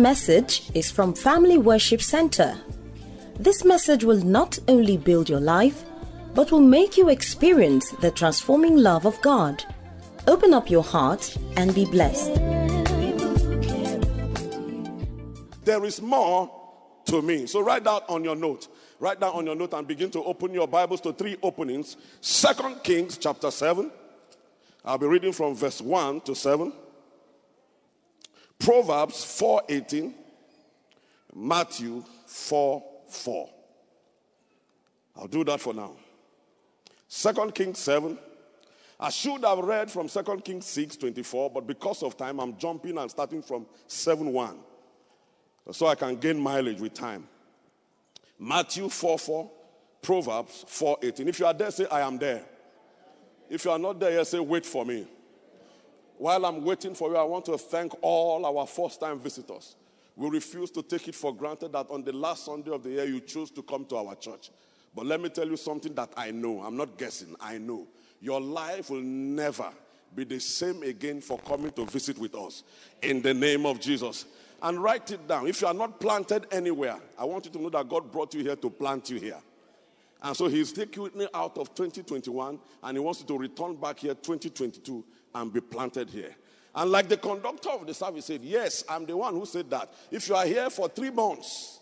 message is from Family Worship Center. This message will not only build your life, but will make you experience the transforming love of God. Open up your heart and be blessed. There is more to me. So write down on your note. Write down on your note and begin to open your Bibles to three openings. Second Kings chapter 7. I'll be reading from verse 1 to 7. Proverbs 4:18. Matthew 4 4. I'll do that for now. Second Kings 7. I should have read from Second Kings 6 24, but because of time, I'm jumping and starting from 7 1. So I can gain mileage with time. Matthew 4 4, Proverbs 4 18. If you are there, say, I am there. If you are not there, say, wait for me. While I'm waiting for you, I want to thank all our first time visitors. We refuse to take it for granted that on the last Sunday of the year, you choose to come to our church. But let me tell you something that I know. I'm not guessing, I know. Your life will never be the same again for coming to visit with us. In the name of Jesus. And write it down. If you are not planted anywhere, I want you to know that God brought you here to plant you here. And so He's taking me out of 2021 and He wants you to return back here 2022 and be planted here. And like the conductor of the service said, Yes, I'm the one who said that. If you are here for three months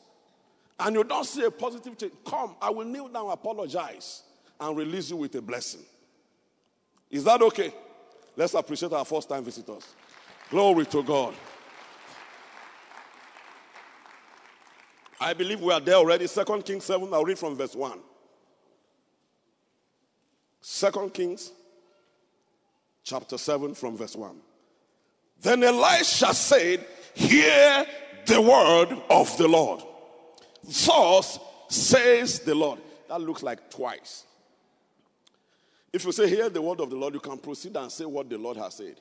and you don't see a positive change, come, I will kneel down, apologize, and release you with a blessing. Is that okay? Let's appreciate our first time visitors. Glory to God. I believe we are there already. Second Kings 7, I'll read from verse 1. Second Kings chapter 7 from verse 1. Then Elisha said, Hear the word of the Lord. Thus says the Lord. That looks like twice. If you say, Hear the word of the Lord, you can proceed and say what the Lord has said.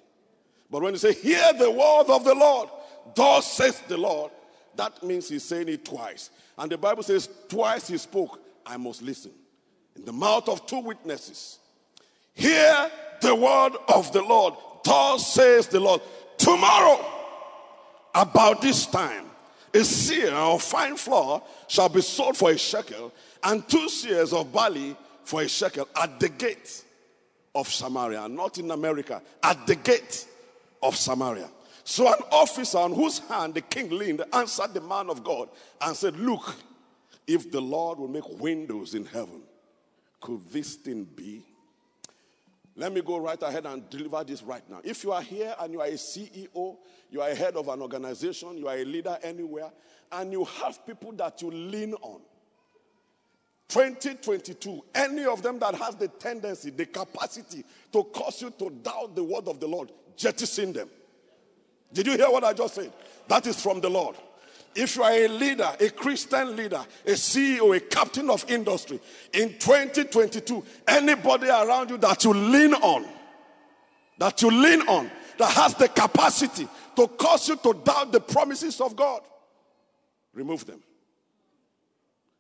But when you say, Hear the word of the Lord, thus says the Lord, that means he's saying it twice. And the Bible says, Twice he spoke, I must listen. In the mouth of two witnesses. Hear the word of the Lord. Thus says the Lord. Tomorrow, about this time, a seah of fine flour shall be sold for a shekel, and two seahs of barley for a shekel at the gate of Samaria, not in America, at the gate of Samaria. So an officer on whose hand the king leaned answered the man of God and said, Look, if the Lord will make windows in heaven, could this thing be? Let me go right ahead and deliver this right now. If you are here and you are a CEO, you are a head of an organization, you are a leader anywhere, and you have people that you lean on, 2022, any of them that has the tendency, the capacity to cause you to doubt the word of the Lord, jettison them. Did you hear what I just said? That is from the Lord. If you are a leader, a Christian leader, a CEO, a captain of industry, in 2022, anybody around you that you lean on, that you lean on, that has the capacity to cause you to doubt the promises of God, remove them.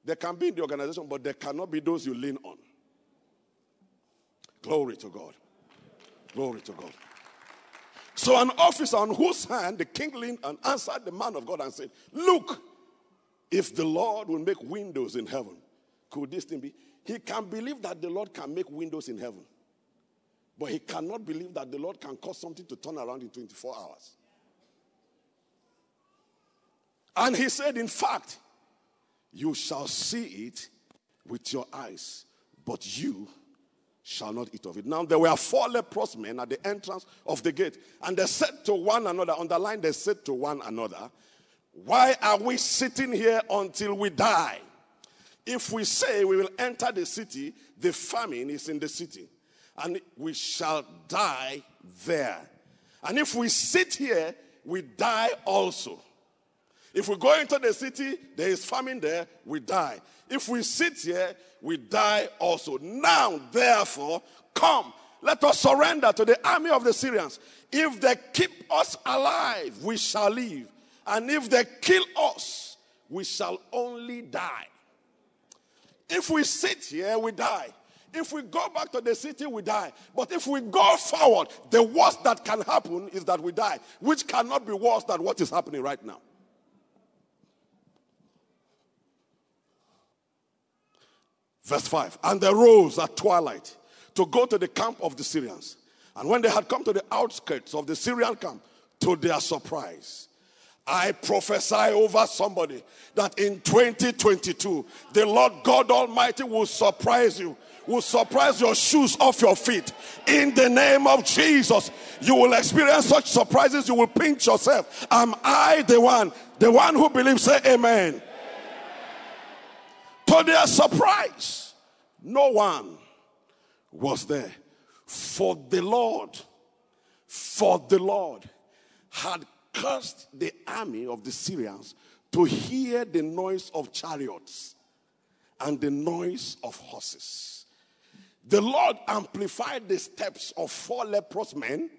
They can be in the organization, but they cannot be those you lean on. Glory to God. Glory to God. So an officer on whose hand the king leaned and answered the man of God and said, Look, if the Lord will make windows in heaven, could this thing be? He can believe that the Lord can make windows in heaven, but he cannot believe that the Lord can cause something to turn around in 24 hours. And he said, In fact, you shall see it with your eyes, but you shall not eat of it. Now there were four leprous men at the entrance of the gate, and they said to one another, underline, they said to one another, Why are we sitting here until we die? If we say we will enter the city, the famine is in the city, and we shall die there. And if we sit here, we die also. If we go into the city, there is famine there, we die. If we sit here, we die also. Now, therefore, come, let us surrender to the army of the Syrians. If they keep us alive, we shall live. And if they kill us, we shall only die. If we sit here, we die. If we go back to the city, we die. But if we go forward, the worst that can happen is that we die, which cannot be worse than what is happening right now. Verse 5 And they rose at twilight to go to the camp of the Syrians. And when they had come to the outskirts of the Syrian camp, to their surprise, I prophesy over somebody that in 2022, the Lord God Almighty will surprise you, will surprise your shoes off your feet. In the name of Jesus, you will experience such surprises, you will pinch yourself. Am I the one? The one who believes, say amen. To their surprise, no one was there. For the Lord, for the Lord had cursed the army of the Syrians to hear the noise of chariots and the noise of horses. The Lord amplified the steps of four leprous men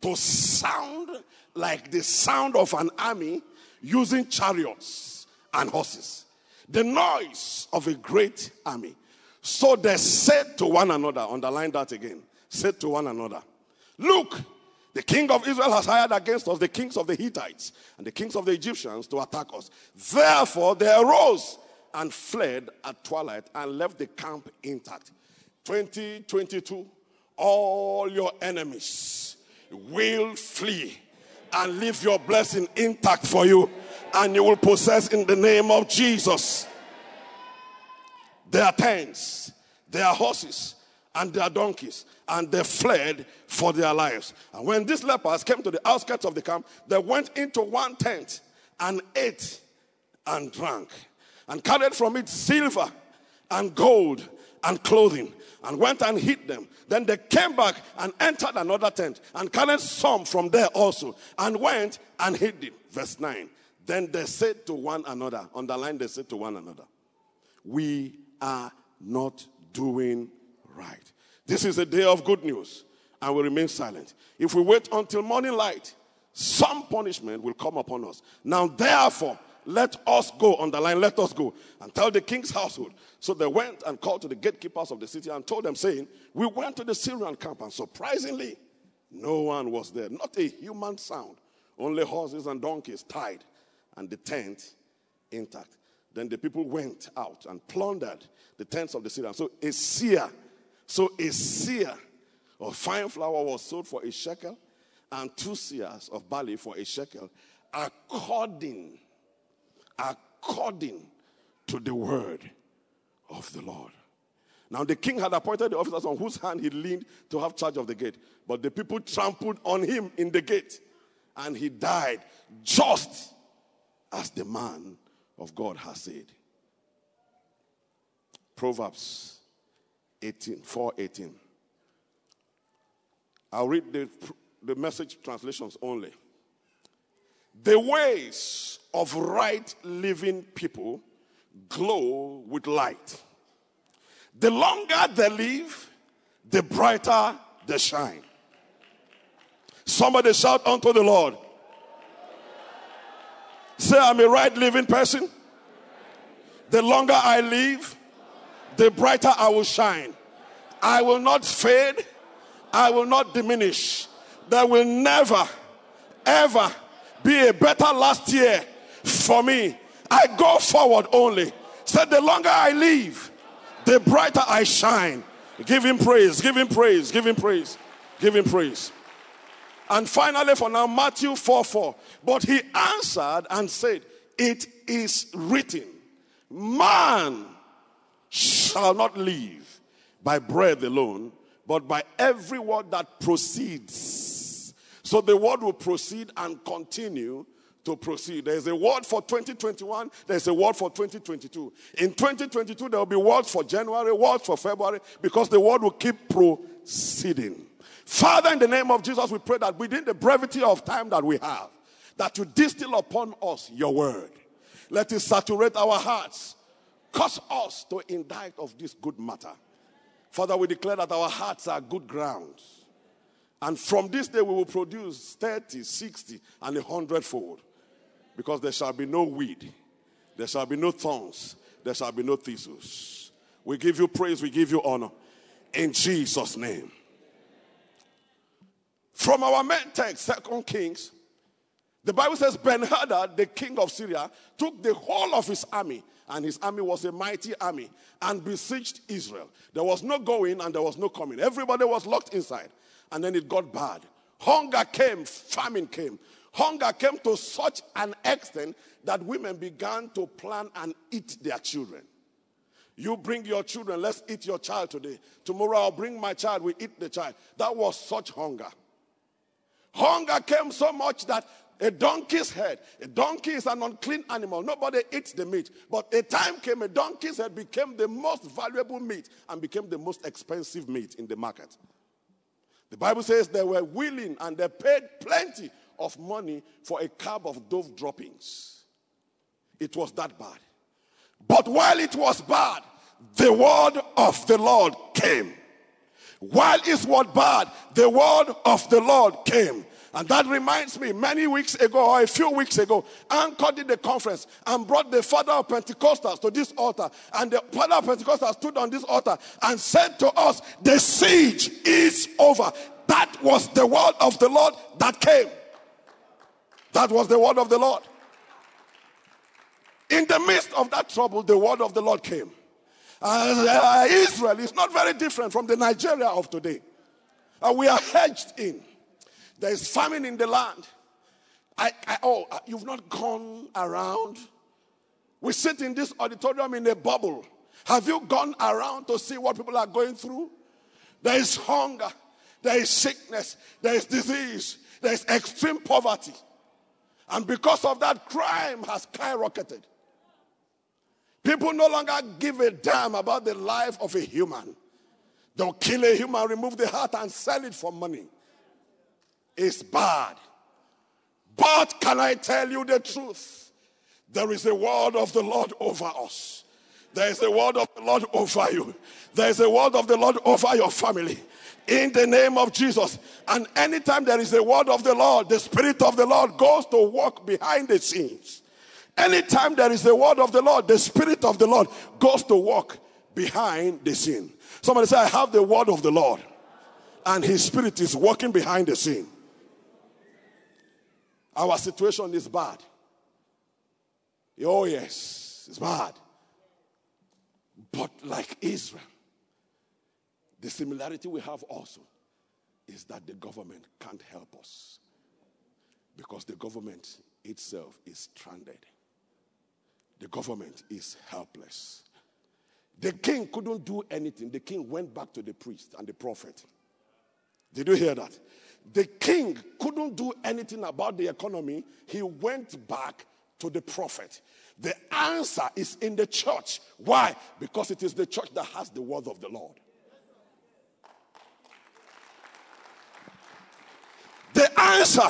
to sound like the sound of an army using chariots and horses. The noise of a great army. So they said to one another, underline that again, said to one another, Look, the king of Israel has hired against us the kings of the Hittites and the kings of the Egyptians to attack us. Therefore, they arose and fled at twilight and left the camp intact. 2022, all your enemies will flee and leave your blessing intact for you, and you will possess in the name of Jesus their tents, their horses, and their donkeys, and they fled for their lives. And when these lepers came to the outskirts of the camp, they went into one tent and ate and drank, and carried from it silver and gold and clothing, and went and hid them. Then they came back and entered another tent, and carried some from there also, and went and hid them. Verse 9. Then they said to one another, underline, they said to one another, We are not doing right. This is a day of good news, and we remain silent. If we wait until morning light, some punishment will come upon us. Now, therefore, let us go, on the line, let us go and tell the king's household. So they went and called to the gatekeepers of the city and told them, saying, We went to the Syrian camp, and surprisingly, no one was there, not a human sound, only horses and donkeys tied, and the tent intact. Then the people went out and plundered the tents of the Syrians. So a seah, so a seah of fine flour was sold for a shekel, and two seahs of barley for a shekel, according, according to the word of the Lord. Now the king had appointed the officers on whose hand he leaned to have charge of the gate, but the people trampled on him in the gate, and he died just as the man of God has said. Proverbs 18, 4 18. I'll read the, the message translations only. The ways of right living people glow with light. The longer they live, the brighter they shine. Somebody shout unto the Lord. Say, I'm a right living person. The longer I live, the brighter I will shine. I will not fade. I will not diminish. There will never, ever be a better last year for me. I go forward only. So the longer I live, the brighter I shine. Give him praise, give him praise, give him praise, give him praise. And finally, for now, Matthew 4 4. But he answered and said, It is written, Man shall not live by bread alone, but by every word that proceeds. So the word will proceed and continue to proceed. There's a word for 2021, there's a word for 2022. In 2022, there will be words for January, words for February, because the word will keep proceeding. Father, in the name of Jesus, we pray that within the brevity of time that we have, that you distill upon us your word. Let it saturate our hearts. Cause us to indite of this good matter. Father, we declare that our hearts are good grounds. And from this day we will produce 30, 60, and a hundredfold. Because there shall be no weed, there shall be no thorns, there shall be no thistles. We give you praise, we give you honor. In Jesus' name. From our main text, Second Kings, The Bible says Ben Hadad, the king of Syria, took the whole of his army, and his army was a mighty army, and besieged Israel. There was no going and there was no coming. Everybody was locked inside. And then it got bad. Hunger came, famine came. Hunger came to such an extent that women began to plan and eat their children. You bring your children, let's eat your child today. Tomorrow I'll bring my child, we eat the child. That was such hunger. Hunger came so much that a donkey's head, a donkey is an unclean animal. Nobody eats the meat. But a time came, a donkey's head became the most valuable meat and became the most expensive meat in the market. The Bible says they were willing and they paid plenty of money for a cab of dove droppings. It was that bad. But while it was bad, the word of the Lord came. While it was bad, the word of the Lord came. And that reminds me, many weeks ago, or a few weeks ago, Anchor did the conference and brought the father of Pentecostals to this altar. And the father of Pentecostals stood on this altar and said to us, The siege is over. That was the word of the Lord that came. That was the word of the Lord. In the midst of that trouble, the word of the Lord came. Uh, Israel is not very different from the Nigeria of today. Uh, we are hedged in. There is famine in the land. I, I, oh, uh, you've not gone around. We sit in this auditorium in a bubble. Have you gone around to see what people are going through? There is hunger, there is sickness, there is disease, there is extreme poverty. And because of that, crime has skyrocketed. People no longer give a damn about the life of a human. They'll kill a human, remove the heart, and sell it for money. It's bad. But can I tell you the truth? There is a word of the Lord over us. There is a word of the Lord over you. There is a word of the Lord over your family. In the name of Jesus. And anytime there is a word of the Lord, the Spirit of the Lord goes to work behind the scenes. Anytime there is a word of the Lord, the Spirit of the Lord goes to work behind the scene. Somebody say, I have the word of the Lord, and His Spirit is working behind the scene. Our situation is bad. Oh, yes, it's bad. But like Israel, the similarity we have also is that the government can't help us because the government itself is stranded the government is helpless. The king couldn't do anything. The king went back to the priest and the prophet. Did you hear that? The king couldn't do anything about the economy. He went back to the prophet. The answer is in the church. Why? Because it is the church that has the word of the Lord. The answer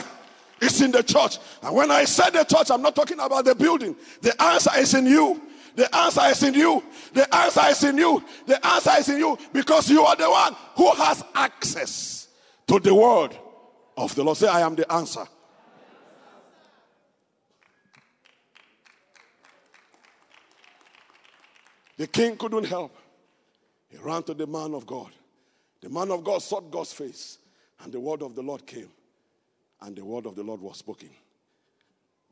it's in the church. And when I say the church, I'm not talking about the building. The answer is in you. The answer is in you. The answer is in you. The answer is in you because you are the one who has access to the word of the Lord. Say, I am the answer. The king couldn't help. He ran to the man of God. The man of God sought God's face, and the word of the Lord came and the word of the Lord was spoken.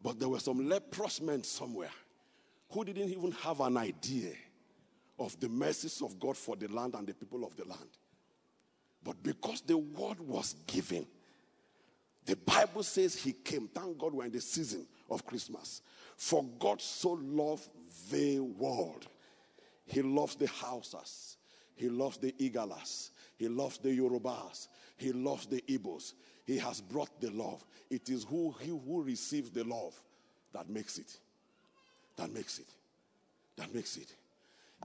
But there were some leprous men somewhere who didn't even have an idea of the mercies of God for the land and the people of the land. But because the word was given, the Bible says he came. Thank God we're in the season of Christmas. For God so loved the world. He loves the Hausas. He loves the Igalas. He loves the Yorubas. He loves the Igbos. He has brought the love. It is who he who receives the love that makes it. That makes it. That makes it.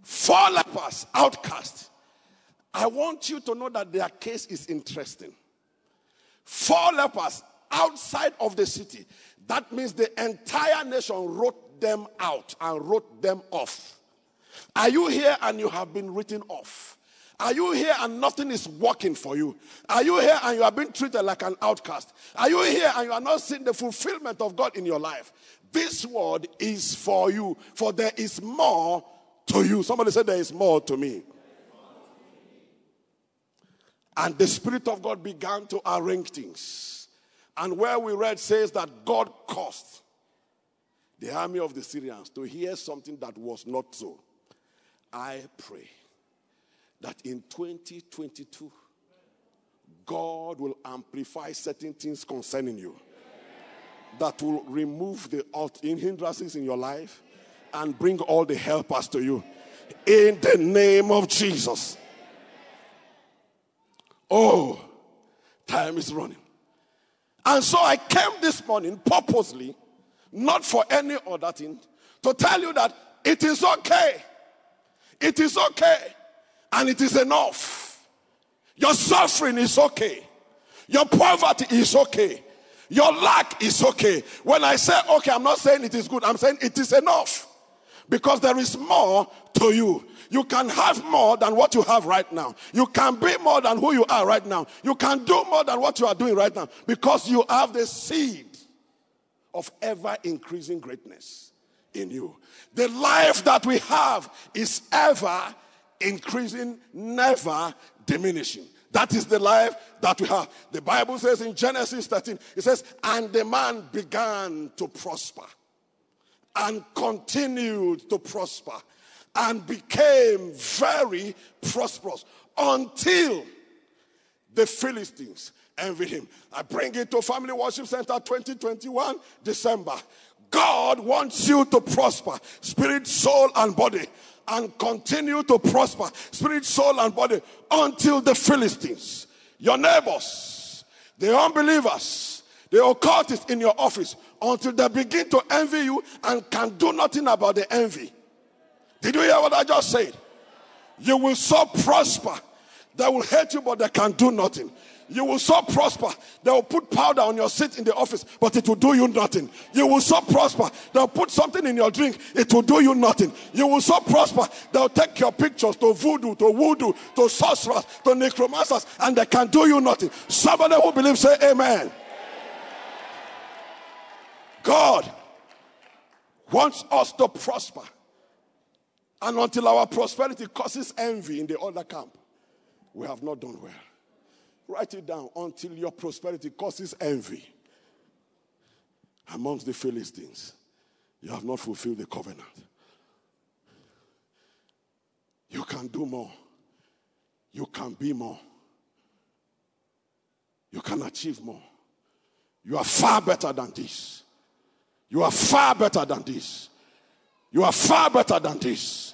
Four lepers, outcast. I want you to know that their case is interesting. Four lepers outside of the city. That means the entire nation wrote them out and wrote them off. Are you here and you have been written off? Are you here and nothing is working for you? Are you here and you are being treated like an outcast? Are you here and you are not seeing the fulfillment of God in your life? This word is for you, for there is more to you. Somebody said, There is more to me. And the Spirit of God began to arrange things. And where we read says that God caused the army of the Syrians to hear something that was not so. I pray that in 2022, God will amplify certain things concerning you that will remove the hindrances in your life and bring all the helpers to you. In the name of Jesus. Oh, time is running. And so I came this morning purposely, not for any other thing, to tell you that it is okay. It is okay. And it is enough. Your suffering is okay. Your poverty is okay. Your lack is okay. When I say okay, I'm not saying it is good, I'm saying it is enough. Because there is more to you. You can have more than what you have right now. You can be more than who you are right now. You can do more than what you are doing right now because you have the seed of ever increasing greatness in you. The life that we have is ever increasing, never diminishing. That is the life that we have. The Bible says in Genesis 13, it says, And the man began to prosper and continued to prosper and became very prosperous until the Philistines envied him. I bring it to Family Worship Center 2021, December. God wants you to prosper, spirit, soul, and body and continue to prosper, spirit, soul, and body, until the Philistines, your neighbors, the unbelievers, the occultists in your office, until they begin to envy you and can do nothing about the envy. Did you hear what I just said? You will so prosper. They will hate you, but they can do nothing. You will so prosper. They will put powder on your seat in the office, but it will do you nothing. You will so prosper. They'll put something in your drink, it will do you nothing. You will so prosper. They'll take your pictures to voodoo, to voodoo, to sorcerers, to necromancers, and they can do you nothing. Somebody who believes, say amen. God wants us to prosper. And until our prosperity causes envy in the other camp, we have not done well. Write it down until your prosperity causes envy amongst the Philistines. You have not fulfilled the covenant. You can do more. You can be more. You can achieve more. You are far better than this. You are far better than this. You are far better than this.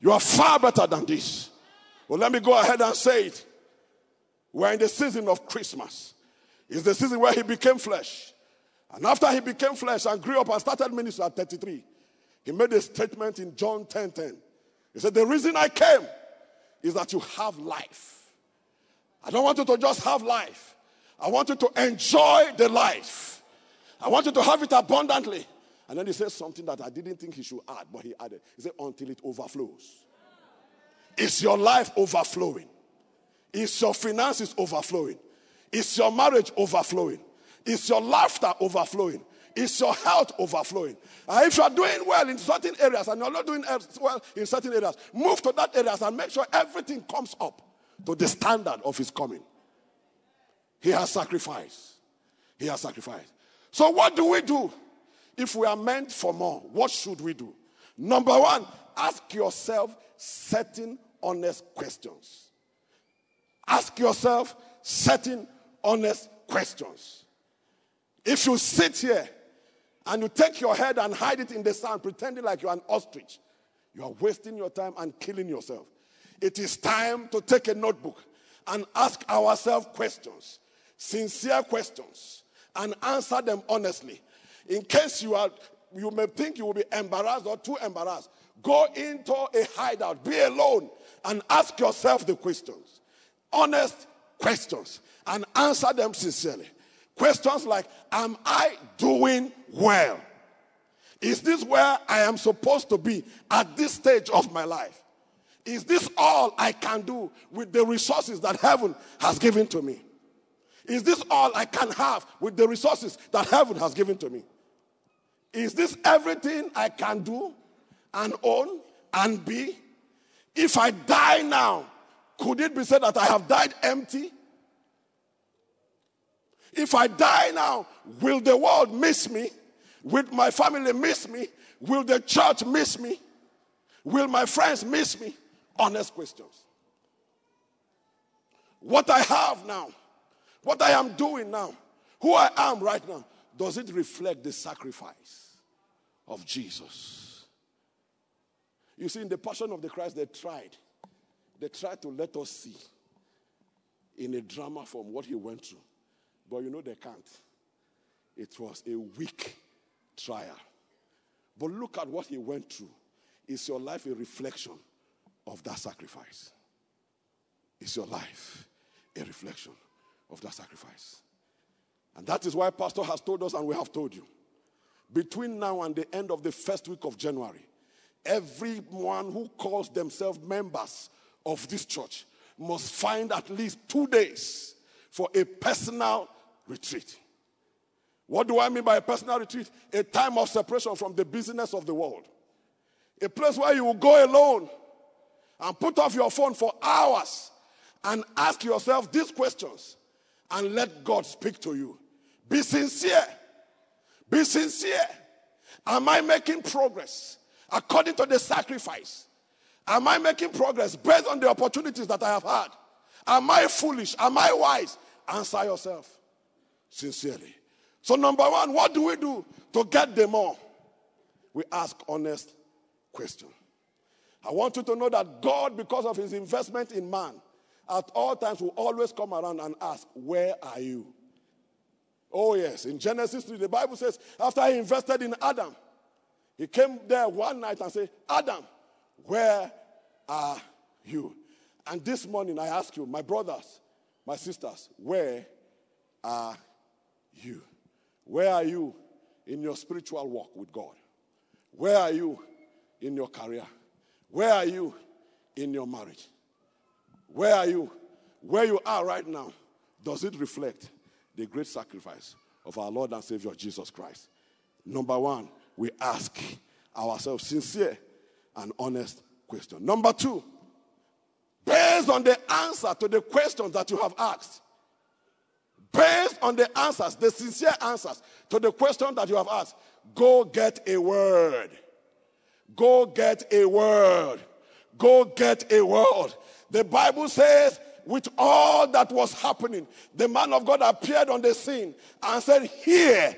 You are far better than this. Well, let me go ahead and say it. We're in the season of Christmas. It's the season where he became flesh. And after he became flesh and grew up and started ministry at 33, he made a statement in John 10 10. He said, The reason I came is that you have life. I don't want you to just have life, I want you to enjoy the life. I want you to have it abundantly. And then he said something that I didn't think he should add, but he added. He said, Until it overflows. Is your life overflowing? Is your finances overflowing? Is your marriage overflowing? Is your laughter overflowing? Is your health overflowing? And if you are doing well in certain areas and you're not doing well in certain areas, move to that areas and make sure everything comes up to the standard of his coming. He has sacrificed. He has sacrificed. So, what do we do if we are meant for more? What should we do? Number one, ask yourself certain honest questions. Ask yourself certain honest questions. If you sit here and you take your head and hide it in the sand, pretending like you're an ostrich, you are wasting your time and killing yourself. It is time to take a notebook and ask ourselves questions, sincere questions, and answer them honestly. In case you are you may think you will be embarrassed or too embarrassed. Go into a hideout, be alone, and ask yourself the questions honest questions and answer them sincerely. Questions like Am I doing well? Is this where I am supposed to be at this stage of my life? Is this all I can do with the resources that heaven has given to me? Is this all I can have with the resources that heaven has given to me? Is this everything I can do and own and be? If I die now, could it be said that I have died empty? If I die now, will the world miss me? Will my family miss me? Will the church miss me? Will my friends miss me? Honest questions. What I have now, what I am doing now, who I am right now, does it reflect the sacrifice of Jesus? You see, in the passion of the Christ, they tried. They tried to let us see in a drama form what he went through. But you know they can't. It was a weak trial. But look at what he went through. Is your life a reflection of that sacrifice? Is your life a reflection of that sacrifice? And that is why Pastor has told us, and we have told you. Between now and the end of the first week of January, everyone who calls themselves members of this church must find at least two days for a personal retreat. What do I mean by a personal retreat? A time of separation from the business of the world. A place where you will go alone and put off your phone for hours and ask yourself these questions and let God speak to you. Be sincere. Be sincere. Am I making progress according to the sacrifice? Am I making progress based on the opportunities that I have had? Am I foolish? Am I wise? Answer yourself sincerely. So, number one, what do we do to get them all? We ask honest question. I want you to know that God, because of his investment in man, at all times will always come around and ask, Where are you? Oh, yes. In Genesis 3, the Bible says, after he invested in Adam, he came there one night and said, Adam, where are you? And this morning I ask you, my brothers, my sisters, where are you? Where are you in your spiritual walk with God? Where are you in your career? Where are you in your marriage? Where are you? Where you are right now, does it reflect the great sacrifice of our Lord and Savior Jesus Christ? Number one, we ask ourselves sincere and honest question. Number two, based on the answer to the questions that you have asked, based on the answers, the sincere answers to the question that you have asked, go get a word. Go get a word. Go get a word. The Bible says, with all that was happening, the man of God appeared on the scene and said, Hear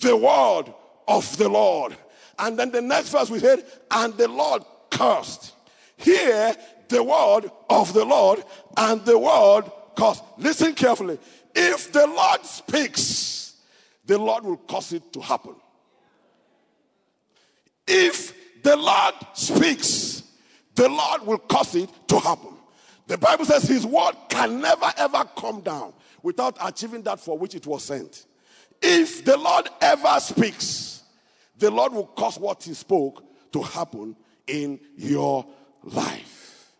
the word of the Lord. And then the next verse we said, And the Lord cursed. Hear the word of the Lord, and the word cursed. Listen carefully. If the Lord speaks, the Lord will cause it to happen. If the Lord speaks, the Lord will cause it to happen. The Bible says his word can never ever come down without achieving that for which it was sent. If the Lord ever speaks, the Lord will cause what he spoke to happen in your life.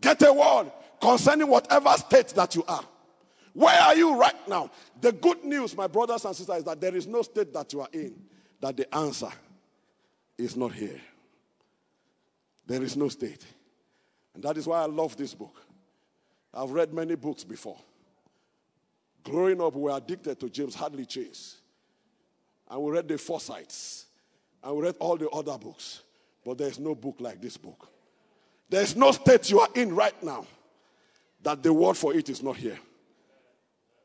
Get a word concerning whatever state that you are. Where are you right now? The good news, my brothers and sisters, is that there is no state that you are in that the answer is not here. There is no state. And that is why I love this book. I've read many books before. Growing up, we were addicted to James Hadley Chase. And we read the Forsyths. And we read all the other books. But there's no book like this book. There's no state you are in right now that the word for it is not here.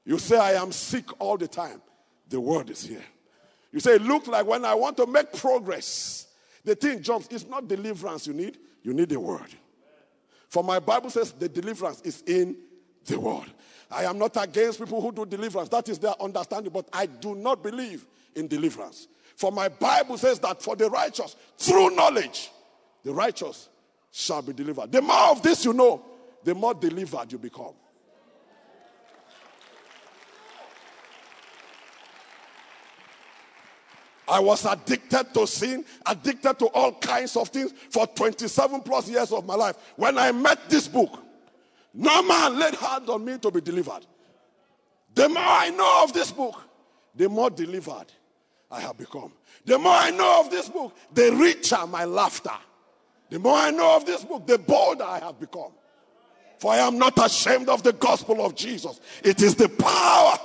You say, I am sick all the time. The word is here. You say, it looks like when I want to make progress, the thing jumps. It's not deliverance you need, you need the word. For my Bible says the deliverance is in the word. I am not against people who do deliverance. That is their understanding, but I do not believe in deliverance. For my Bible says that for the righteous, through knowledge, the righteous shall be delivered. The more of this you know, the more delivered you become. I was addicted to sin, addicted to all kinds of things for 27 plus years of my life. When I met this book, no man laid hands on me to be delivered. The more I know of this book, the more delivered I have become. The more I know of this book, the richer my laughter. The more I know of this book, the bolder I have become. For I am not ashamed of the gospel of Jesus. It is the power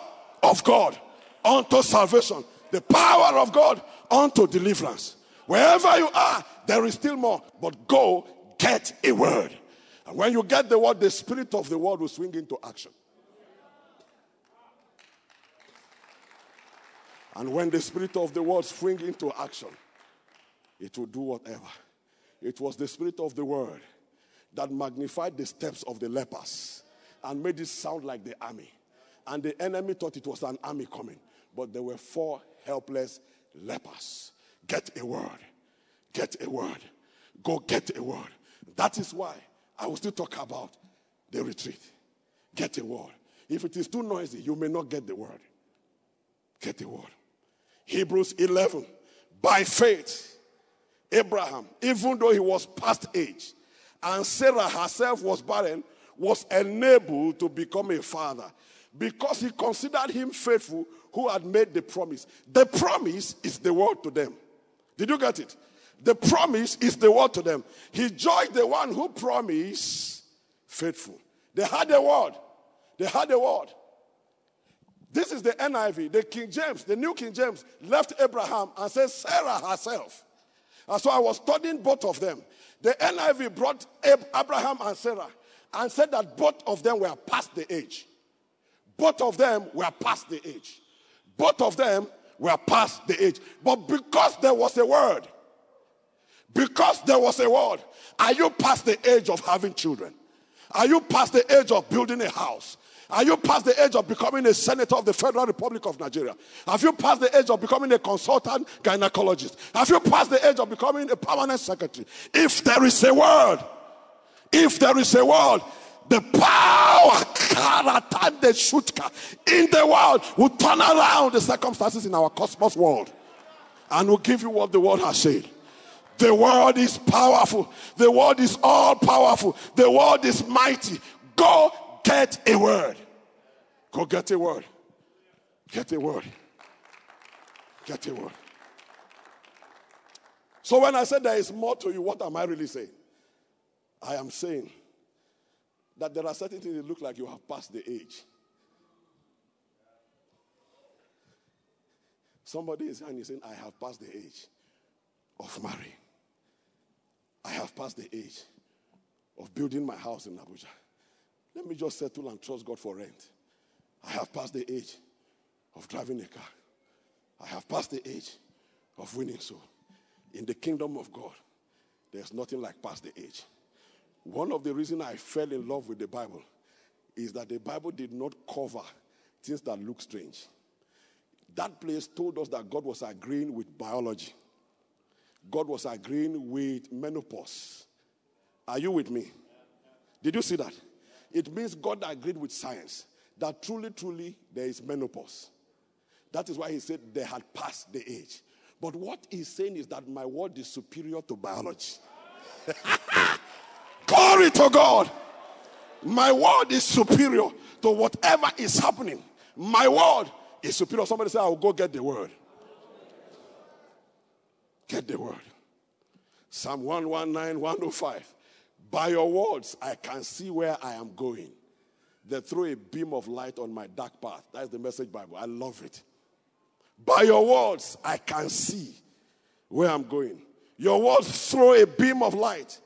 of God unto salvation, the power of God unto deliverance. Wherever you are, there is still more. But go get a word. And when you get the word, the spirit of the word will swing into action. And when the spirit of the word swing into action, it will do whatever. It was the spirit of the word that magnified the steps of the lepers and made it sound like the army. And the enemy thought it was an army coming, but there were four helpless lepers. Get a word. Get a word. Go get a word. That is why I will still talk about the retreat. Get a word. If it is too noisy, you may not get the word. Get a word. Hebrews 11. By faith, Abraham, even though he was past age, and Sarah herself was barren, was enabled to become a father because he considered him faithful who had made the promise. The promise is the word to them. Did you get it? The promise is the word to them. He judged the one who promised faithful. They had the word. They had the word. This is the NIV, the King James, the New King James left Abraham and said Sarah herself. And so I was studying both of them. The NIV brought Abraham and Sarah and said that both of them were past the age. Both of them were past the age. Both of them were past the age. But because there was a word, because there was a word, are you past the age of having children? Are you past the age of building a house? Are you past the age of becoming a senator of the Federal Republic of Nigeria? Have you passed the age of becoming a consultant gynecologist? Have you passed the age of becoming a permanent secretary? If there is a world, if there is a world, the power in the world will turn around the circumstances in our cosmos world and will give you what the world has said. The world is powerful. The world is all powerful. The world is mighty. Go get a word. Go get a word. Get a word. Get a word. So when I said there is more to you, what am I really saying? I am saying that there are certain things that look like you have passed the age. Somebody is saying, I have passed the age of marrying. I have passed the age of building my house in Abuja. Let me just settle and trust God for rent. I have passed the age of driving a car. I have passed the age of winning soul. In the kingdom of God, there's nothing like past the age. One of the reasons I fell in love with the Bible is that the Bible did not cover things that look strange. That place told us that God was agreeing with biology. God was agreeing with menopause. Are you with me? Did you see that? It means God agreed with science that truly, truly there is menopause. That is why he said they had passed the age. But what he's saying is that my word is superior to biology. Glory to God. My word is superior to whatever is happening. My word is superior. Somebody say, I will go get the word. Get the word. Psalm 119, 105. By your words, I can see where I am going. They throw a beam of light on my dark path. That's the message Bible. I love it. By your words, I can see where I'm going. Your words throw a beam of light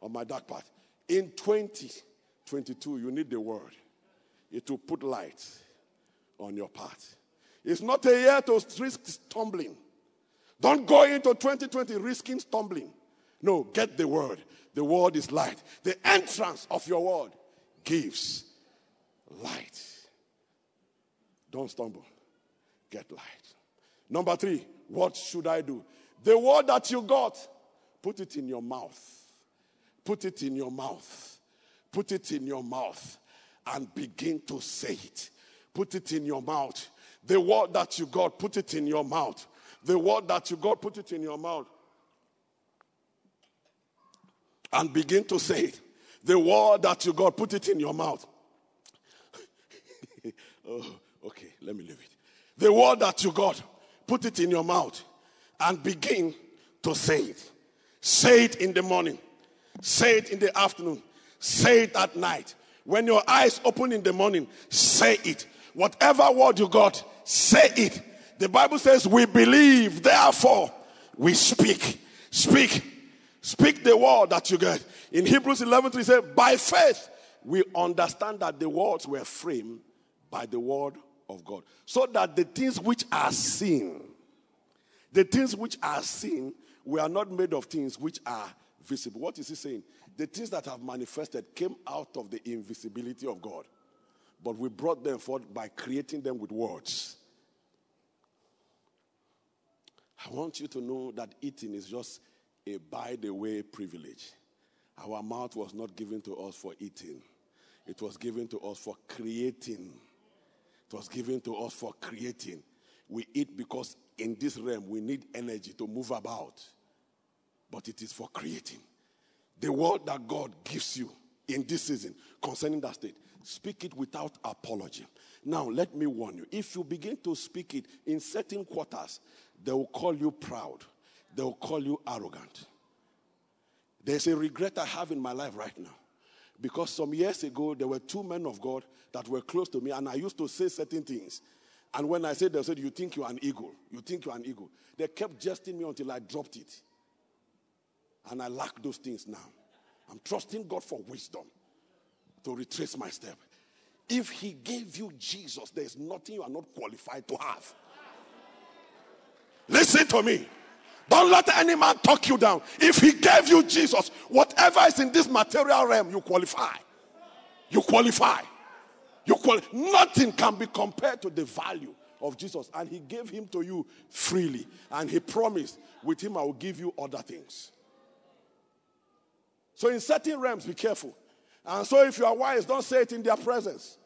on my dark path. In 2022, you need the word. It will put light on your path. It's not a year to risk stumbling. Don't go into 2020 risking stumbling. No, get the word. The word is light. The entrance of your word gives light. Don't stumble. Get light. Number three, what should I do? The word that you got, put it in your mouth. Put it in your mouth. Put it in your mouth and begin to say it. Put it in your mouth. The word that you got, put it in your mouth. The word that you got, put it in your mouth and begin to say it. The word that you got, put it in your mouth. oh, okay, let me leave it. The word that you got, put it in your mouth and begin to say it. Say it in the morning, say it in the afternoon, say it at night. When your eyes open in the morning, say it. Whatever word you got, say it. The Bible says, We believe, therefore we speak. Speak. Speak the word that you get. In Hebrews 11, he said, By faith, we understand that the words were framed by the word of God. So that the things which are seen, the things which are seen, we are not made of things which are visible. What is he saying? The things that have manifested came out of the invisibility of God. But we brought them forth by creating them with words. I want you to know that eating is just a by the way privilege. Our mouth was not given to us for eating, it was given to us for creating. It was given to us for creating. We eat because in this realm we need energy to move about, but it is for creating. The word that God gives you in this season concerning that state, speak it without apology. Now, let me warn you if you begin to speak it in certain quarters, they will call you proud, they will call you arrogant. There's a regret I have in my life right now. Because some years ago, there were two men of God that were close to me, and I used to say certain things. And when I said, they said, You think you're an eagle. You think you're an eagle. They kept jesting me until I dropped it. And I lack those things now. I'm trusting God for wisdom to retrace my step. If He gave you Jesus, there's nothing you are not qualified to have. Listen to me. Don't let any man talk you down. If he gave you Jesus, whatever is in this material realm, you qualify. You qualify. You quali- Nothing can be compared to the value of Jesus. And he gave him to you freely. And he promised, with him, I will give you other things. So, in certain realms, be careful. And so, if you are wise, don't say it in their presence.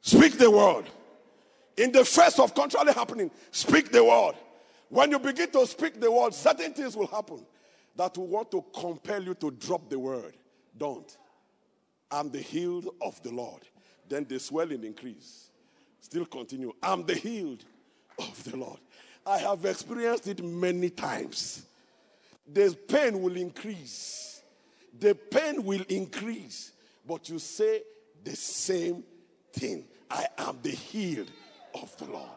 Speak the word. In the face of contrary happening, speak the word. When you begin to speak the word, certain things will happen that will want to compel you to drop the word. Don't. I'm the healed of the Lord. Then the swelling increase. Still continue. I'm the healed of the Lord. I have experienced it many times. The pain will increase. The pain will increase. But you say the same thing. I am the healed of the Lord.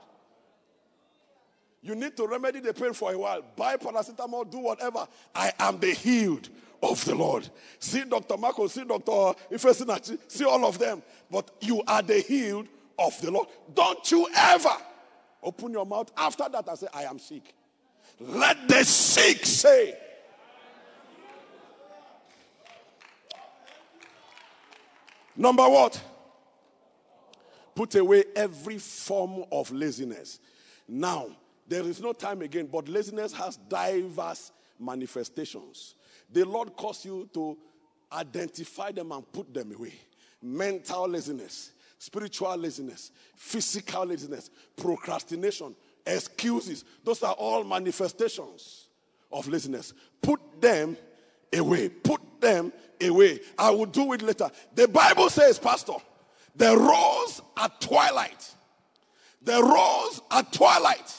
You need to remedy the pain for a while. Buy paracetamol, do whatever. I am the healed of the Lord. See Dr. Marco, see Dr. Ifesinachi, see all of them. But you are the healed of the Lord. Don't you ever open your mouth after that and say, I am sick. Let the sick say, Number what? Put away every form of laziness. Now, there is no time again, but laziness has diverse manifestations. The Lord calls you to identify them and put them away. Mental laziness, spiritual laziness, physical laziness, procrastination, excuses. Those are all manifestations of laziness. Put them away. Put them away. I will do it later. The Bible says, Pastor, they rose at twilight. They rose at twilight.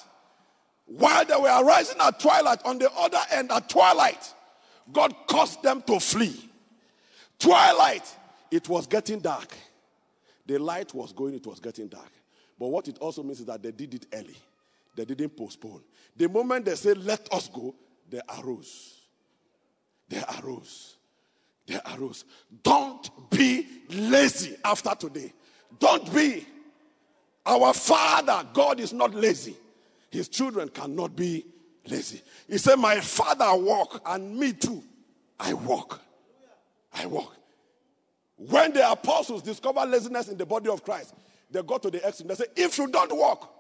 While they were rising at twilight, on the other end at twilight, God caused them to flee. Twilight, it was getting dark. The light was going, it was getting dark. But what it also means is that they did it early. They didn't postpone. The moment they said, Let us go, they arose. They arose. They arose. Don't be lazy after today. Don't be. Our Father, God is not lazy. His children cannot be lazy. He said, My Father walk, and me too. I walk. I walk. When the apostles discovered laziness in the body of Christ, they got to the extreme. They said, If you don't walk,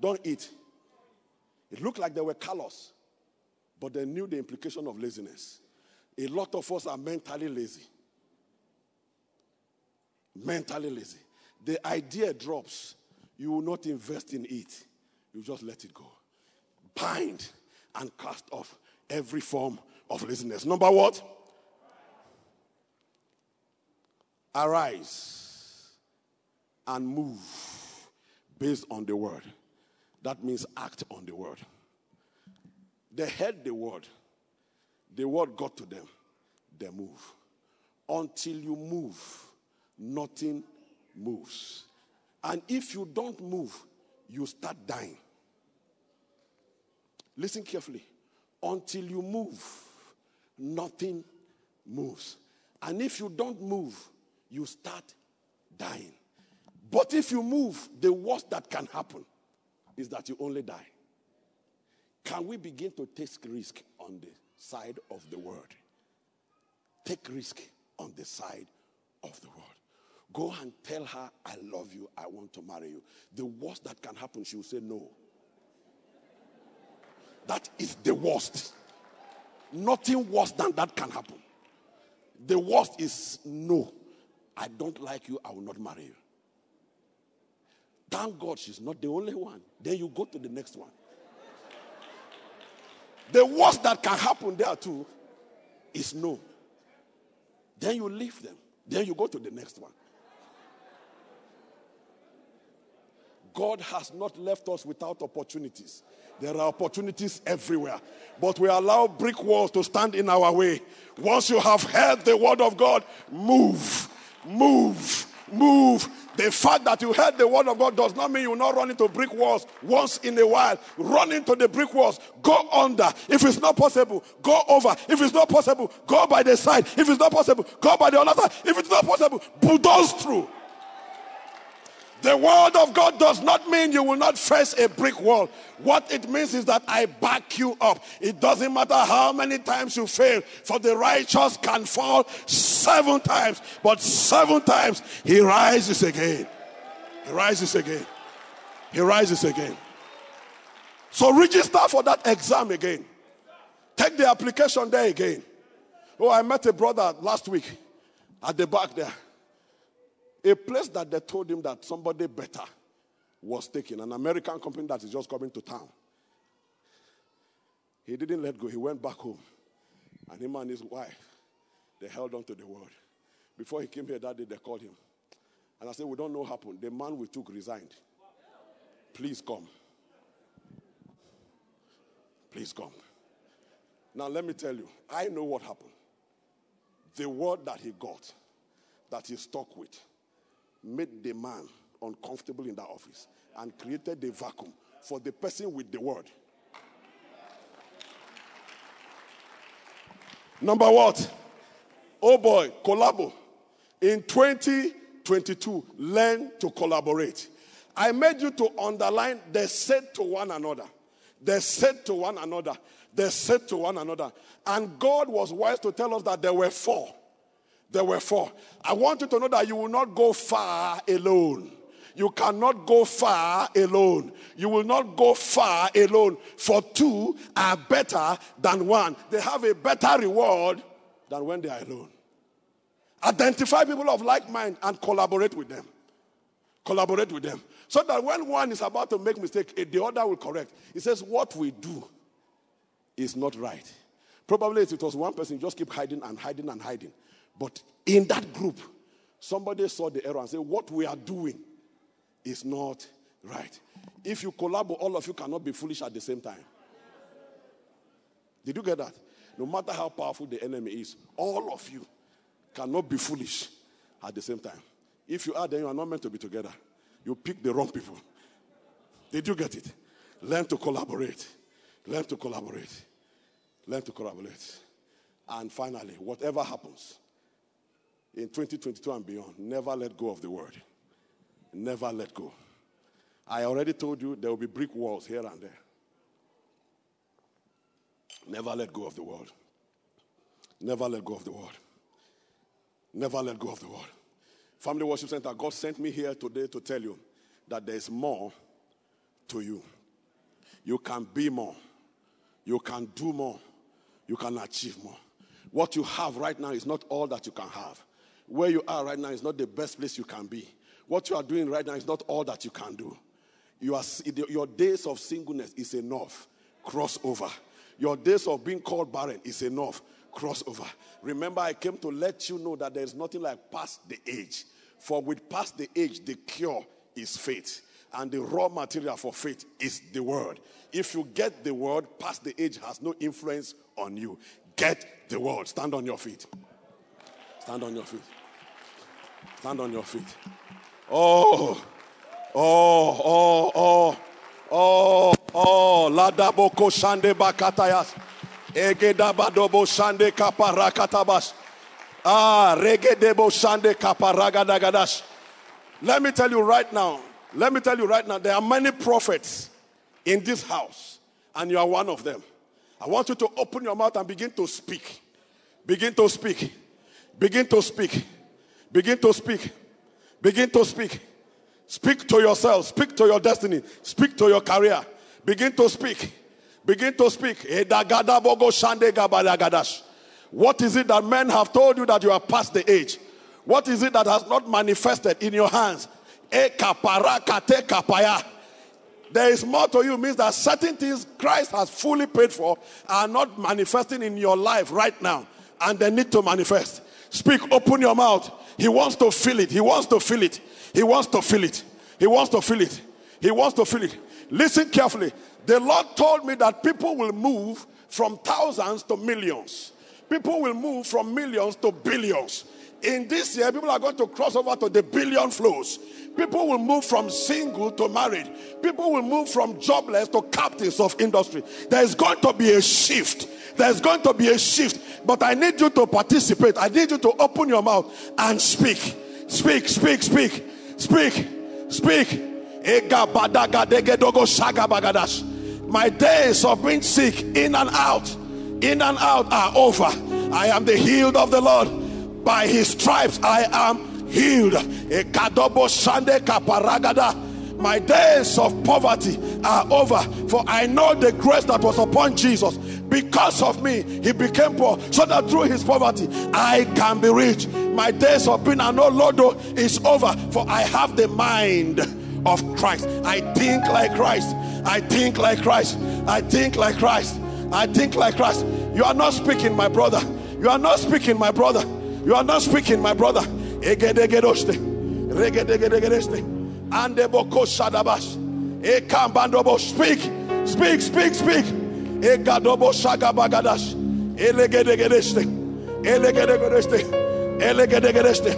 don't eat. It looked like they were callous, but they knew the implication of laziness. A lot of us are mentally lazy. Mentally lazy. The idea drops. You will not invest in it, you just let it go. Bind and cast off every form of laziness. Number what? Arise and move based on the word. That means act on the word. They heard the word, the word got to them, they move. until you move, nothing moves. And if you don't move, you start dying. Listen carefully. Until you move, nothing moves. And if you don't move, you start dying. But if you move, the worst that can happen is that you only die. Can we begin to take risk on the side of the world. Take risk on the side of the world. Go and tell her, I love you, I want to marry you. The worst that can happen, she will say no. That is the worst. Nothing worse than that can happen. The worst is no. I don't like you, I will not marry you. Thank God she's not the only one. Then you go to the next one. The worst that can happen there too is no. Then you leave them. Then you go to the next one. God has not left us without opportunities. There are opportunities everywhere. But we allow brick walls to stand in our way. Once you have heard the word of God, move, move, move. The fact that you heard the word of God does not mean you will not run into brick walls once in a while. Run into the brick walls. Go under. If it's not possible, go over. If it's not possible, go by the side. If it's not possible, go by the other side. If it's not possible, bulldoze through. The word of God does not mean you will not face a brick wall. What it means is that I back you up. It doesn't matter how many times you fail, for the righteous can fall seven times, but seven times he rises again. He rises again. He rises again. So register for that exam again. Take the application there again. Oh, I met a brother last week at the back there. A place that they told him that somebody better was taken, an American company that is just coming to town. He didn't let go, he went back home. And him and his wife, they held on to the word. Before he came here that day, they called him. And I said, We don't know what happened. The man we took resigned. Please come. Please come. Now, let me tell you, I know what happened. The word that he got, that he stuck with, made the man uncomfortable in that office and created a vacuum for the person with the word. Number what? Oh boy, collabo. In 2022, learn to collaborate. I made you to underline they said to one another. They said to one another. They said to one another. And God was wise to tell us that there were four. There were four. I want you to know that you will not go far alone. You cannot go far alone. You will not go far alone. For two are better than one. They have a better reward than when they are alone. Identify people of like mind and collaborate with them. Collaborate with them. So that when one is about to make mistake, eh, the other will correct. He says, what we do is not right. Probably it was one person, just keep hiding and hiding and hiding. But in that group, somebody saw the error and said, What we are doing is not right. If you collaborate, all of you cannot be foolish at the same time. Did you get that? No matter how powerful the enemy is, all of you cannot be foolish at the same time. If you are, then you are not meant to be together. You pick the wrong people. Did you get it? Learn to collaborate. Learn to collaborate. Learn to collaborate. And finally, whatever happens, in 2022 and beyond, never let go of the word. Never let go. I already told you there will be brick walls here and there. Never let go of the word. Never let go of the word. Never let go of the word. Family Worship Center, God sent me here today to tell you that there is more to you. You can be more. You can do more. You can achieve more. What you have right now is not all that you can have. Where you are right now is not the best place you can be. What you are doing right now is not all that you can do. You are, your days of singleness is enough. Crossover. Your days of being called barren is enough. Crossover. Remember, I came to let you know that there is nothing like past the age. For with past the age, the cure is faith. And the raw material for faith is the word. If you get the word, past the age has no influence on you. Get the word. Stand on your feet. Stand on your feet. Stand on your feet. Oh, oh, oh, oh, oh, oh, Ladaboko Shande Bakatayas. Egedabadobo Shande Kaparakatabas. Ah, Regedebo Shande Kaparagadagadas. Let me tell you right now, let me tell you right now, there are many prophets in this house, and you are one of them. I want you to open your mouth and begin to speak. Begin to speak. Begin to speak. Begin to speak. Begin to speak. Speak to yourself. Speak to your destiny. Speak to your career. Begin to speak. Begin to speak. What is it that men have told you that you are past the age? What is it that has not manifested in your hands? There is more to you means that certain things Christ has fully paid for are not manifesting in your life right now, and they need to manifest. Speak, open your mouth. He wants to feel it. He wants to feel it. He wants to feel it. He wants to feel it. He wants to feel it. Listen carefully. The Lord told me that people will move from thousands to millions. People will move from millions to billions. In this year, people are going to cross over to the billion flows. People will move from single to married. People will move from jobless to captains of industry. There's going to be a shift. There's going to be a shift. But I need you to participate. I need you to open your mouth and speak. Speak, speak, speak, speak, speak. My days of being sick in and out, in and out are over. I am the healed of the Lord. By his stripes I am healed. My days of poverty are over. For I know the grace that was upon Jesus. Because of me, he became poor. So that through his poverty, I can be rich. My days of being an old lodo is over. For I have the mind of Christ. I think like Christ. I think like Christ. I think like Christ. I think like Christ. You are not speaking, my brother. You are not speaking, my brother. You are not speaking, my brother. Speak. Speak, speak, speak. Egadobo shagabagadash. Elegedegedeste. Elegedegedeste. Elegedegedeste.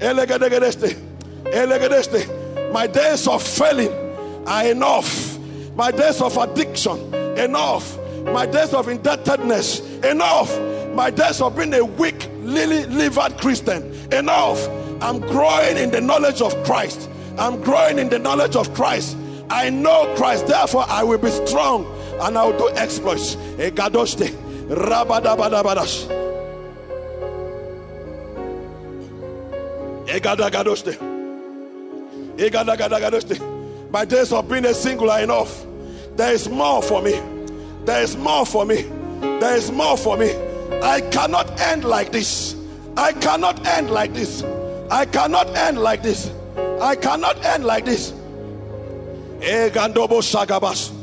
Elegedegedeste. Elegedeste. My days of failing are enough. My days of addiction, enough. My days of indebtedness, enough my days of being a weak, lily livered Christian. Enough. I'm growing in the knowledge of Christ. I'm growing in the knowledge of Christ. I know Christ, therefore I will be strong and I will do exploits. Egadoste. Rabadabadabadash. Egadagadoste. Egadagadagadoste. My days of being a single are enough. There is more for me. There is more for me. There is more for me. I cannot end like this. I cannot end like this. I cannot end like this. I cannot end like this. Egandobo Shagabas.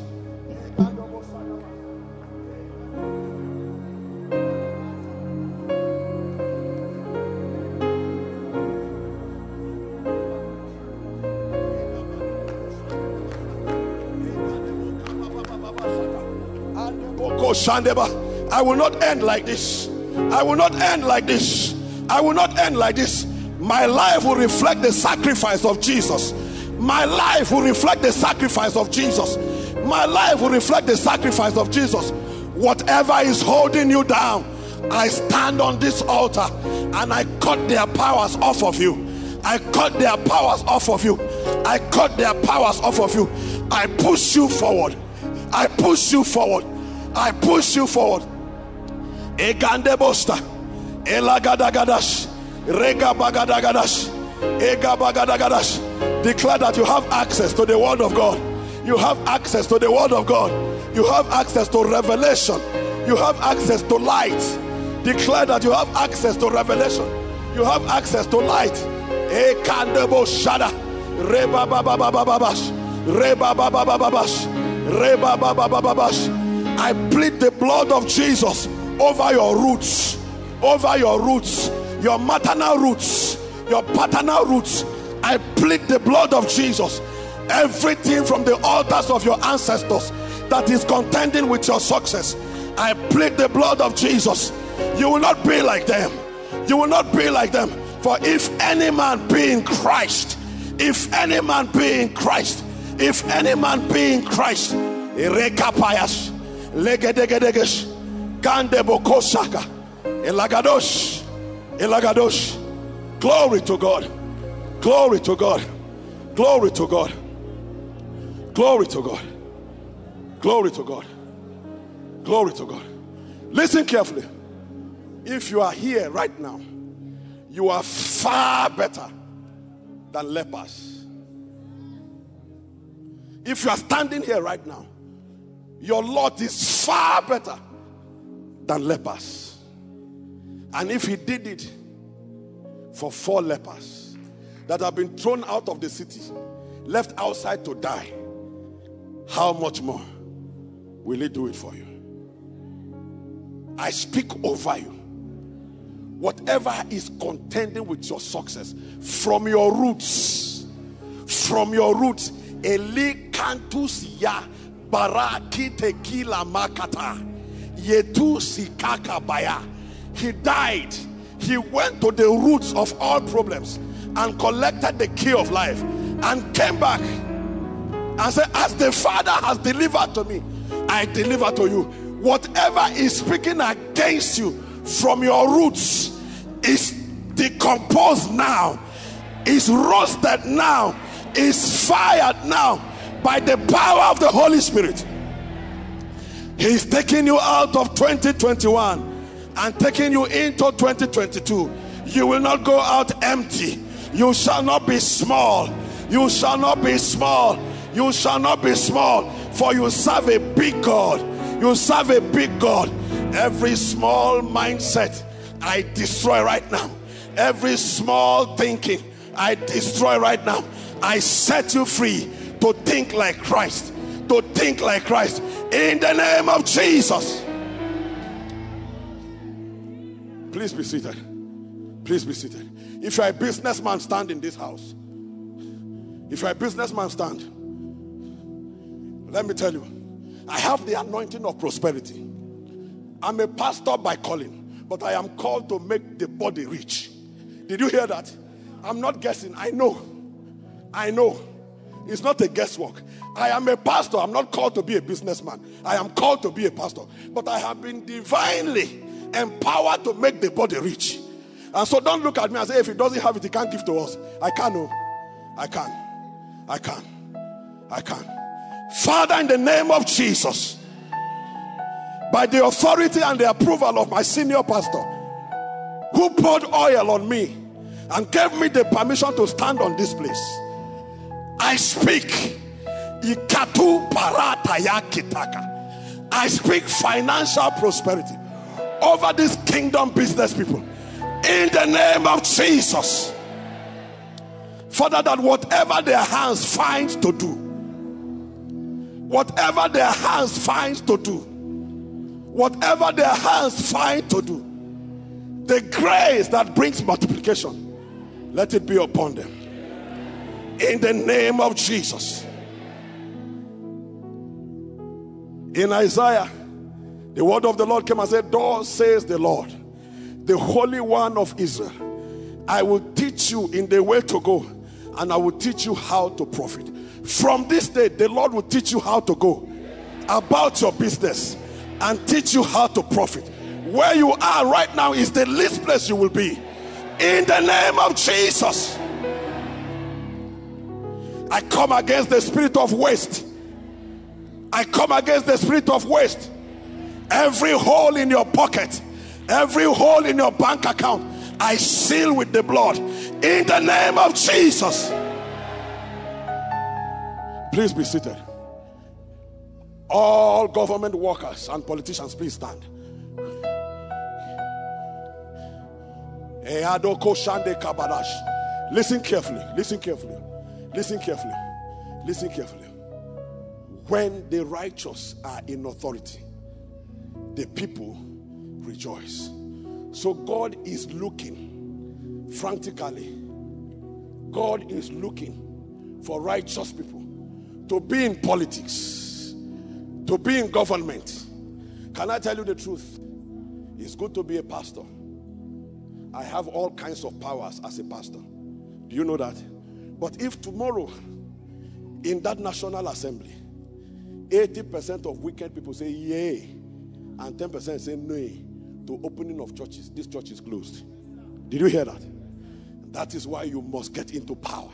Shandeba. I will not end like this. I will not end like this. I will not end like this. My life will reflect the sacrifice of Jesus. My life will reflect the sacrifice of Jesus. My life will reflect the sacrifice of Jesus. Whatever is holding you down, I stand on this altar and I cut their powers off of you. I cut their powers off of you. I cut their powers off of you. I push you forward. I push you forward. I push you forward. Egande bosta. Elagadagadash. Rega bagadagadash. Ega bagadagadash. Declare that you have access to the word of God. You have access to the word of God. You have access to revelation. You have access to light. Declare that you have access to revelation. You have access to light. Ekandebo shada. Reba baba I plead the blood of Jesus over your roots, over your roots, your maternal roots, your paternal roots. I plead the blood of Jesus. Everything from the altars of your ancestors that is contending with your success, I plead the blood of Jesus. You will not be like them. You will not be like them. For if any man be in Christ, if any man be in Christ, if any man be in Christ, Irekapayas, Legedegedeges, Kandebokosaka, Elagadosh, Elagadosh. Glory to God. Glory to God. Glory to God. Glory to God. Glory to God. Glory to God. Listen carefully. If you are here right now, you are far better than lepers. If you are standing here right now, your lot is far better than lepers. And if he did it for four lepers that have been thrown out of the city, left outside to die, how much more will he do it for you? I speak over you. Whatever is contending with your success from your roots, from your roots, Eli Cantus Ya Baraki Tequila Makata Yetu Sikaka Baya. He died. He went to the roots of all problems and collected the key of life and came back and said, As the Father has delivered to me, I deliver to you. Whatever is speaking against you from your roots is decomposed now, is roasted now, is fired now by the power of the Holy Spirit. He's taking you out of 2021 and taking you into 2022. You will not go out empty. You shall not be small. You shall not be small. You shall not be small, for you serve a big God. You serve a big God. Every small mindset, I destroy right now. Every small thinking, I destroy right now. I set you free to think like Christ. To think like Christ. In the name of Jesus. Please be seated. Please be seated. If you're a businessman, stand in this house. If you're a businessman, stand. Let me tell you, I have the anointing of prosperity. I'm a pastor by calling, but I am called to make the body rich. Did you hear that? I'm not guessing. I know. I know. It's not a guesswork. I am a pastor. I'm not called to be a businessman. I am called to be a pastor. But I have been divinely empowered to make the body rich. And so don't look at me and say, if he doesn't have it, he can't give to us. I can, no. I can. I can. I can. Father, in the name of Jesus, by the authority and the approval of my senior pastor, who poured oil on me and gave me the permission to stand on this place, I speak. I speak financial prosperity over this kingdom business people in the name of Jesus. Father, that whatever their hands finds to do, whatever their hands finds to do, whatever their hands find to do, the grace that brings multiplication, let it be upon them. In the name of Jesus. In Isaiah, the word of the Lord came and said, Thus says the Lord, the Holy One of Israel, I will teach you in the way to go, and I will teach you how to profit. From this day, the Lord will teach you how to go about your business and teach you how to profit. Where you are right now is the least place you will be. In the name of Jesus, I come against the spirit of waste. I come against the spirit of waste. Every hole in your pocket, every hole in your bank account, I seal with the blood. In the name of Jesus. Please be seated. All government workers and politicians, please stand. Listen carefully. Listen carefully. Listen carefully. Listen carefully. When the righteous are in authority, the people rejoice. So God is looking frantically. God is looking for righteous people to be in politics, to be in government. Can I tell you the truth? It's good to be a pastor. I have all kinds of powers as a pastor. Do you know that? But if tomorrow in that National Assembly, 80% of wicked people say yay, and 10% say nay to opening of churches, this church is closed. Did you hear that? That is why you must get into power.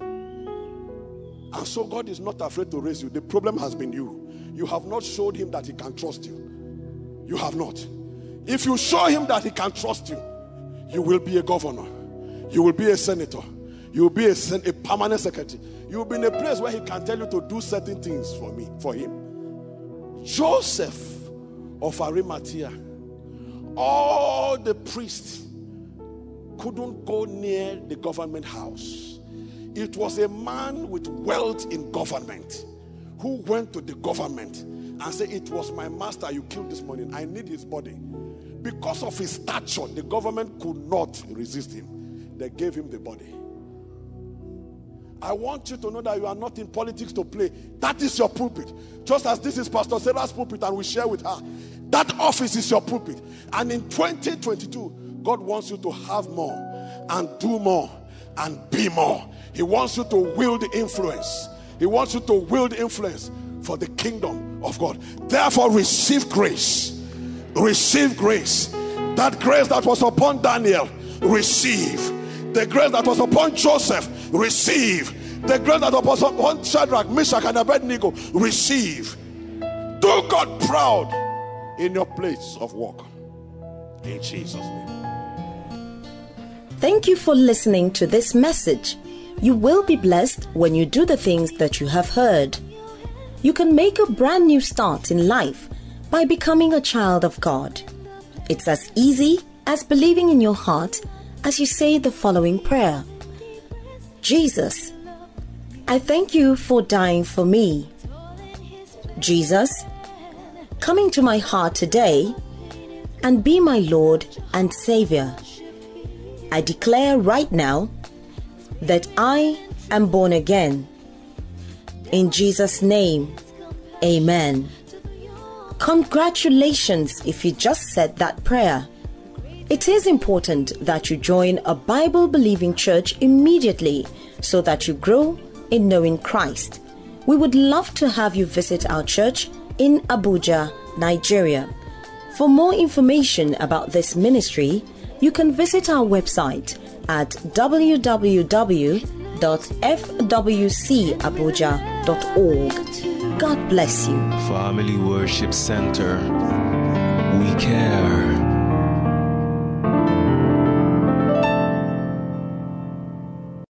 And so God is not afraid to raise you. The problem has been you. You have not showed him that he can trust you. You have not. If you show him that he can trust you, you will be a governor. You will be a senator. You will be a, a permanent secretary. You will be in a place where he can tell you to do certain things for me, for him. Joseph of Arimathea, all the priests couldn't go near the government house. It was a man with wealth in government who went to the government and said, It was my master you killed this morning. I need his body. Because of his stature, the government could not resist him. They gave him the body. I want you to know that you are not in politics to play. That is your pulpit. Just as this is Pastor Sarah's pulpit and we share with her. That office is your pulpit. And in 2022, God wants you to have more and do more and be more. He wants you to wield influence. He wants you to wield influence for the kingdom of God. Therefore, receive grace. Receive grace. That grace that was upon Daniel, receive. The grace that was upon Joseph, receive. The grace that was upon Shadrach, Meshach, and Abednego, receive. Do God proud in your place of work. In Jesus' name. Thank you for listening to this message. You will be blessed when you do the things that you have heard. You can make a brand new start in life by becoming a child of God. It's as easy as believing in your heart as you say the following prayer Jesus, I thank you for dying for me. Jesus, come into my heart today and be my Lord and Savior. I declare right now that I am born again. In Jesus' name, Amen. Congratulations if you just said that prayer. It is important that you join a Bible believing church immediately so that you grow in knowing Christ. We would love to have you visit our church in Abuja, Nigeria. For more information about this ministry, you can visit our website at www.fwcabuja.org. God bless you. Family Worship Center. We care.